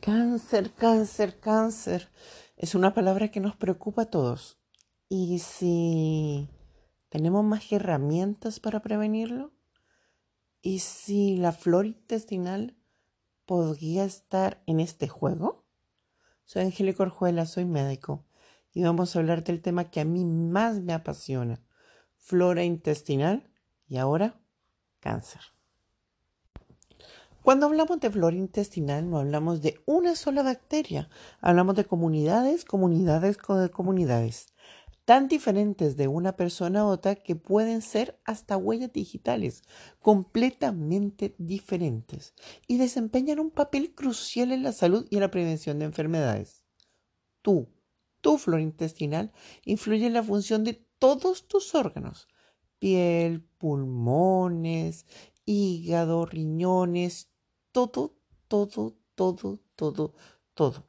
Cáncer, cáncer, cáncer. Es una palabra que nos preocupa a todos. ¿Y si tenemos más herramientas para prevenirlo? ¿Y si la flora intestinal podría estar en este juego? Soy Angélica Orjuela, soy médico y vamos a hablar del tema que a mí más me apasiona, flora intestinal y ahora cáncer. Cuando hablamos de flora intestinal no hablamos de una sola bacteria, hablamos de comunidades, comunidades de comunidades, tan diferentes de una persona a otra que pueden ser hasta huellas digitales, completamente diferentes, y desempeñan un papel crucial en la salud y en la prevención de enfermedades. Tú, tu flora intestinal, influye en la función de todos tus órganos, piel, pulmones, hígado, riñones, todo, todo, todo, todo, todo.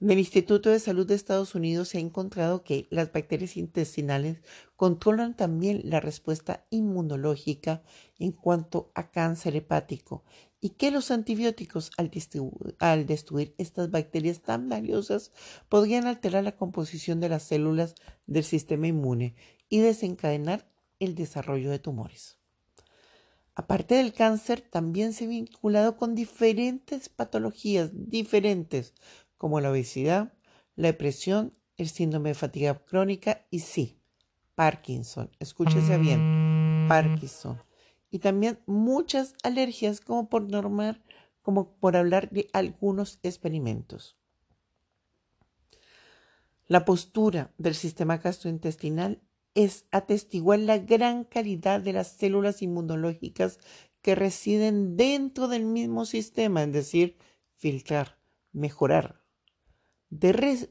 En el Instituto de Salud de Estados Unidos se ha encontrado que las bacterias intestinales controlan también la respuesta inmunológica en cuanto a cáncer hepático y que los antibióticos al, al, destruir estas bacterias tan valiosas podrían alterar la composición de las células del sistema inmune y desencadenar el desarrollo de tumores. Aparte del cáncer, también se ha vinculado con diferentes patologías diferentes, como la obesidad, la depresión, el síndrome de fatiga crónica y sí, Parkinson. Escúchese bien, Parkinson. Y también muchas alergias, como por normal, como por hablar de algunos experimentos. La postura del sistema gastrointestinal es atestiguar la gran calidad de las células inmunológicas que residen dentro del mismo sistema, es decir, filtrar, mejorar. De,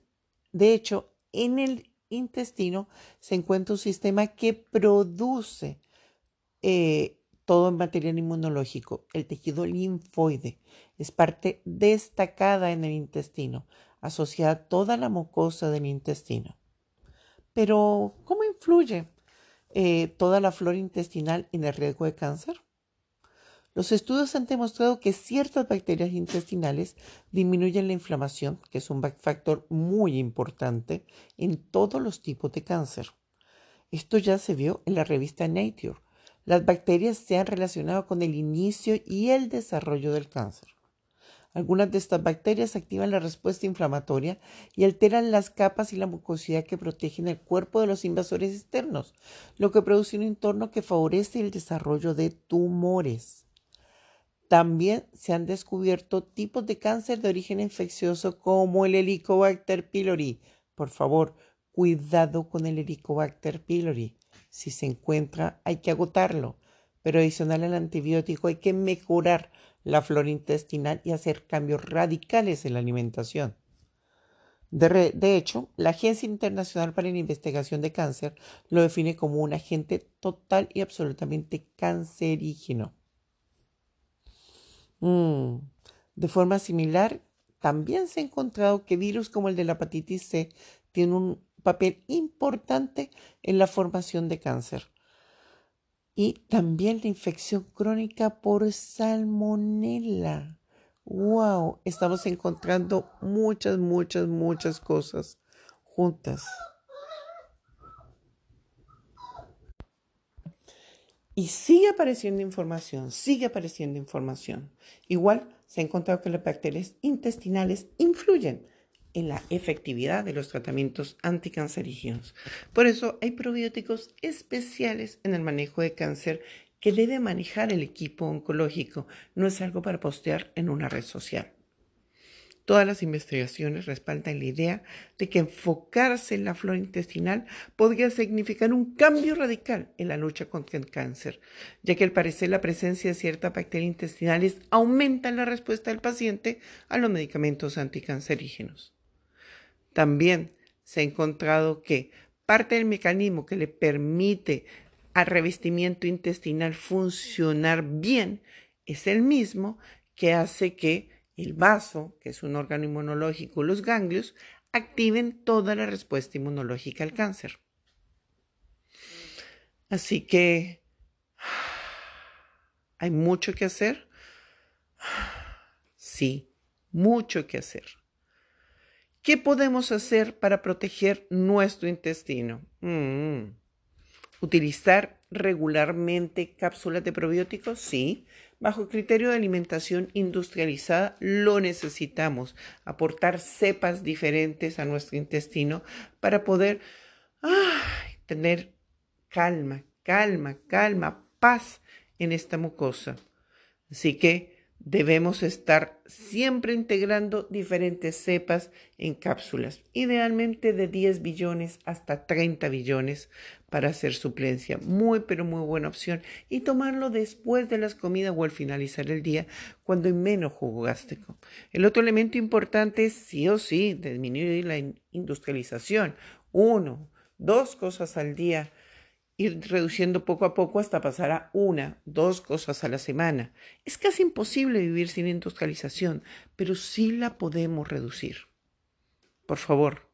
de hecho, en el intestino se encuentra un sistema que produce eh, todo en material inmunológico. El tejido linfoide es parte destacada en el intestino, asociada a toda la mucosa del intestino. Pero, ¿cómo influye eh, toda la flora intestinal en el riesgo de cáncer? Los estudios han demostrado que ciertas bacterias intestinales disminuyen la inflamación, que es un factor muy importante en todos los tipos de cáncer. Esto ya se vio en la revista Nature. Las bacterias se han relacionado con el inicio y el desarrollo del cáncer. Algunas de estas bacterias activan la respuesta inflamatoria y alteran las capas y la mucosidad que protegen el cuerpo de los invasores externos, lo que produce un entorno que favorece el desarrollo de tumores. También se han descubierto tipos de cáncer de origen infeccioso como el Helicobacter pylori. Por favor, cuidado con el Helicobacter pylori. Si se encuentra, hay que agotarlo, pero adicional al antibiótico hay que mejorar la flora intestinal y hacer cambios radicales en la alimentación. De, hecho, la Agencia Internacional para la Investigación de Cáncer lo define como un agente total y absolutamente cancerígeno. Mm, de forma similar, también se ha encontrado que virus como el de la hepatitis C tienen un papel importante en la formación de cáncer y también la infección crónica por salmonella. ¡Wow! Estamos encontrando muchas, muchas, muchas cosas juntas. Y sigue apareciendo información, sigue apareciendo información. Igual se ha encontrado que las bacterias intestinales influyen en la efectividad de los tratamientos anticancerígenos. Por eso hay probióticos especiales en el manejo de cáncer que debe manejar el equipo oncológico. No es algo para postear en una red social. Todas las investigaciones respaldan la idea de que enfocarse en la flora intestinal podría significar un cambio radical en la lucha contra el cáncer, ya que al parecer la presencia de ciertas bacterias intestinales aumenta la respuesta del paciente a los medicamentos anticancerígenos. También se ha encontrado que parte del mecanismo que le permite al revestimiento intestinal funcionar bien es el mismo que hace que el vaso, que es un órgano inmunológico, los ganglios, activen toda la respuesta inmunológica al cáncer. Así que hay mucho que hacer. Sí, mucho que hacer. ¿Qué podemos hacer para proteger nuestro intestino? Mm. ¿Utilizar regularmente cápsulas de probióticos? Sí. Bajo criterio de alimentación industrializada lo necesitamos. Aportar cepas diferentes a nuestro intestino para poder tener calma, calma, calma, paz en esta mucosa. Así que debemos estar siempre integrando diferentes cepas en cápsulas, idealmente de 10 billones hasta 30 billones para hacer suplencia. Muy, pero muy buena opción. Y tomarlo después de las comidas o al finalizar el día, cuando hay menos jugo gástrico. El otro elemento importante es sí o sí disminuir la industrialización. Uno, dos cosas al día ir reduciendo poco a poco hasta pasar a una, dos cosas a la semana. Es casi imposible vivir sin industrialización, pero sí la podemos reducir. Por favor,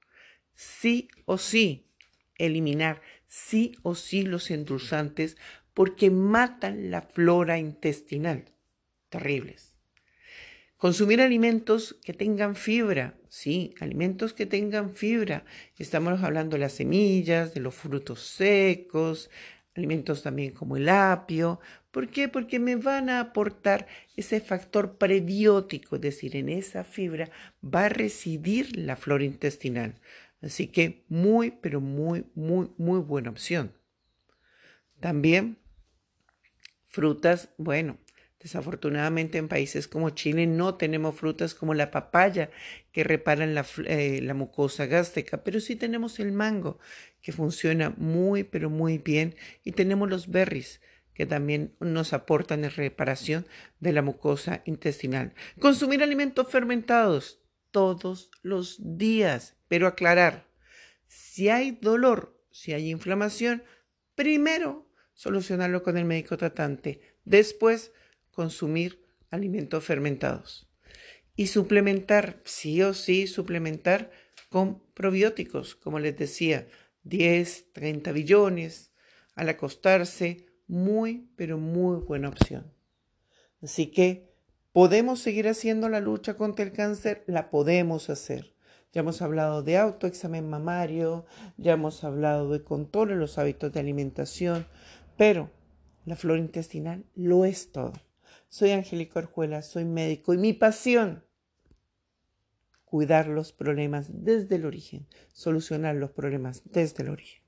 sí o sí eliminar sí o sí los endulzantes porque matan la flora intestinal. Terribles. Consumir alimentos que tengan fibra, sí, alimentos que tengan fibra. Estamos hablando de las semillas, de los frutos secos, alimentos también como el apio. ¿Por qué? Porque me van a aportar ese factor prebiótico, es decir, en esa fibra va a residir la flora intestinal. Así que muy, pero muy, muy, muy buena opción. También frutas, bueno, Desafortunadamente en países como Chile no tenemos frutas como la papaya que reparan la, eh, la, mucosa gástrica, pero sí tenemos el mango que funciona muy pero muy bien y tenemos los berries que también nos aportan en reparación de la mucosa intestinal. Consumir alimentos fermentados todos los días, pero aclarar, si hay dolor, si hay inflamación, primero solucionarlo con el médico tratante, después consumir alimentos fermentados. Y suplementar, sí o sí, suplementar con probióticos, como les decía, 10, 30 billones al acostarse, muy, pero muy buena opción. Así que, ¿podemos seguir haciendo la lucha contra el cáncer? La podemos hacer. Ya hemos hablado de autoexamen mamario, ya hemos hablado de control de los hábitos de alimentación, pero la flora intestinal lo es todo. Soy Angélica Orjuela, soy médico y mi pasión, cuidar los problemas desde el origen, solucionar los problemas desde el origen.